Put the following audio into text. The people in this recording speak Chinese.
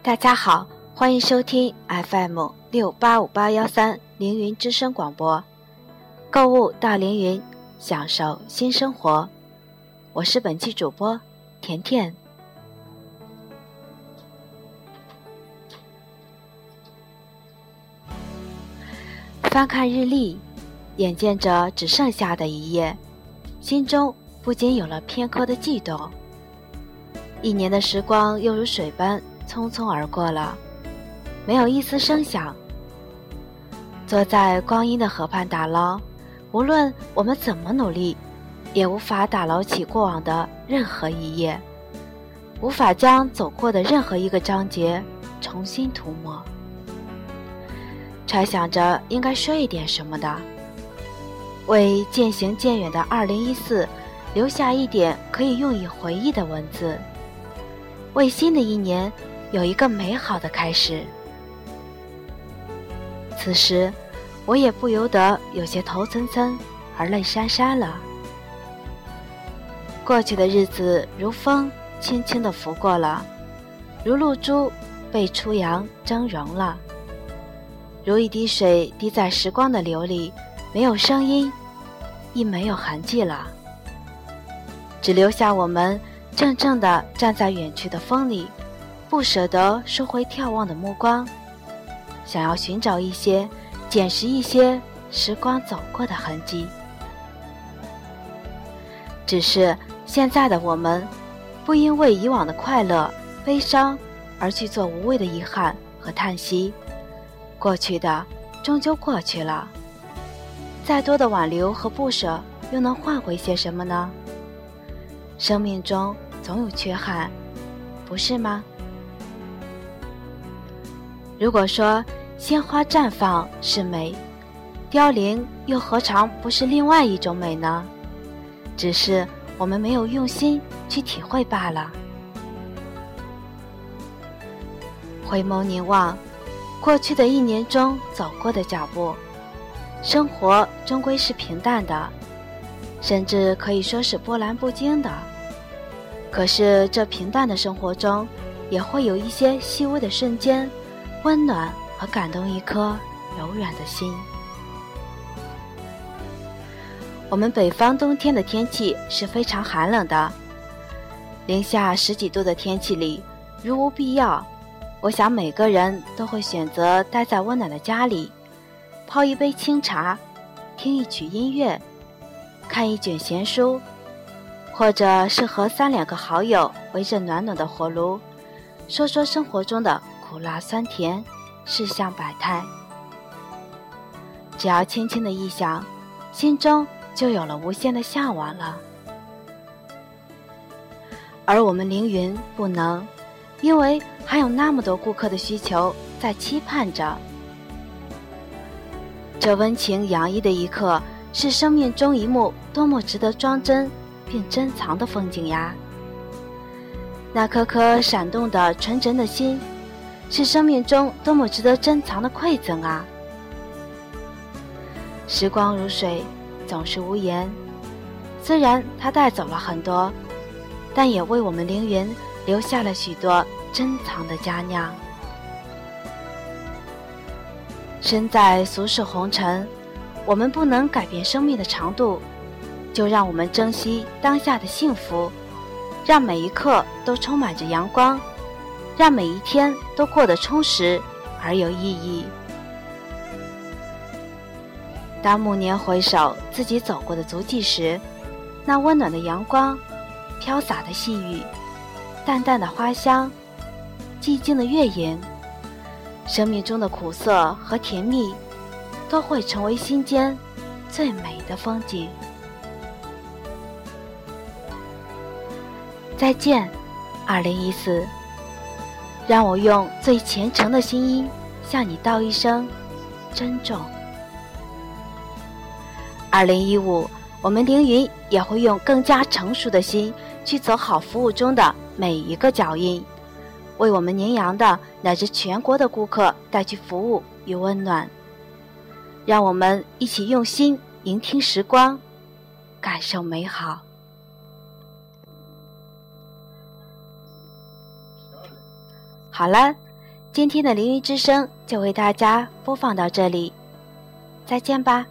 大家好，欢迎收听 FM 六八五八幺三凌云之声广播，购物到凌云，享受新生活。我是本期主播甜甜。翻看日历，眼见着只剩下的一页，心中不禁有了片刻的悸动。一年的时光又如水般匆匆而过了，没有一丝声响。坐在光阴的河畔打捞，无论我们怎么努力，也无法打捞起过往的任何一页，无法将走过的任何一个章节重新涂抹。揣想着应该说一点什么的，为渐行渐远的二零一四留下一点可以用以回忆的文字。为新的一年有一个美好的开始。此时，我也不由得有些头涔涔而泪潸潸了。过去的日子如风轻轻地拂过了，如露珠被初阳蒸融了，如一滴水滴在时光的流里，没有声音，亦没有痕迹了，只留下我们。怔怔地站在远去的风里，不舍得收回眺望的目光，想要寻找一些、捡拾一些时光走过的痕迹。只是现在的我们，不因为以往的快乐、悲伤而去做无谓的遗憾和叹息。过去的终究过去了，再多的挽留和不舍，又能换回些什么呢？生命中。总有缺憾，不是吗？如果说鲜花绽放是美，凋零又何尝不是另外一种美呢？只是我们没有用心去体会罢了。回眸凝望，过去的一年中走过的脚步，生活终归是平淡的，甚至可以说是波澜不惊的。可是，这平淡的生活中，也会有一些细微的瞬间，温暖和感动一颗柔软的心。我们北方冬天的天气是非常寒冷的，零下十几度的天气里，如无必要，我想每个人都会选择待在温暖的家里，泡一杯清茶，听一曲音乐，看一卷闲书。或者是和三两个好友围着暖暖的火炉，说说生活中的苦辣酸甜，世相百态。只要轻轻的一想，心中就有了无限的向往了。而我们凌云不能，因为还有那么多顾客的需求在期盼着。这温情洋溢的一刻，是生命中一幕多么值得装帧。并珍藏的风景呀，那颗颗闪动的纯真的心，是生命中多么值得珍藏的馈赠啊！时光如水，总是无言。虽然它带走了很多，但也为我们凌云留下了许多珍藏的佳酿。身在俗世红尘，我们不能改变生命的长度。就让我们珍惜当下的幸福，让每一刻都充满着阳光，让每一天都过得充实而有意义。当暮年回首自己走过的足迹时，那温暖的阳光、飘洒的细雨、淡淡的花香、寂静的月影，生命中的苦涩和甜蜜，都会成为心间最美的风景。再见，二零一四。让我用最虔诚的心音向你道一声珍重。二零一五，我们凌云也会用更加成熟的心去走好服务中的每一个脚印，为我们宁阳的乃至全国的顾客带去服务与温暖。让我们一起用心聆听时光，感受美好。好了，今天的《凌云之声》就为大家播放到这里，再见吧。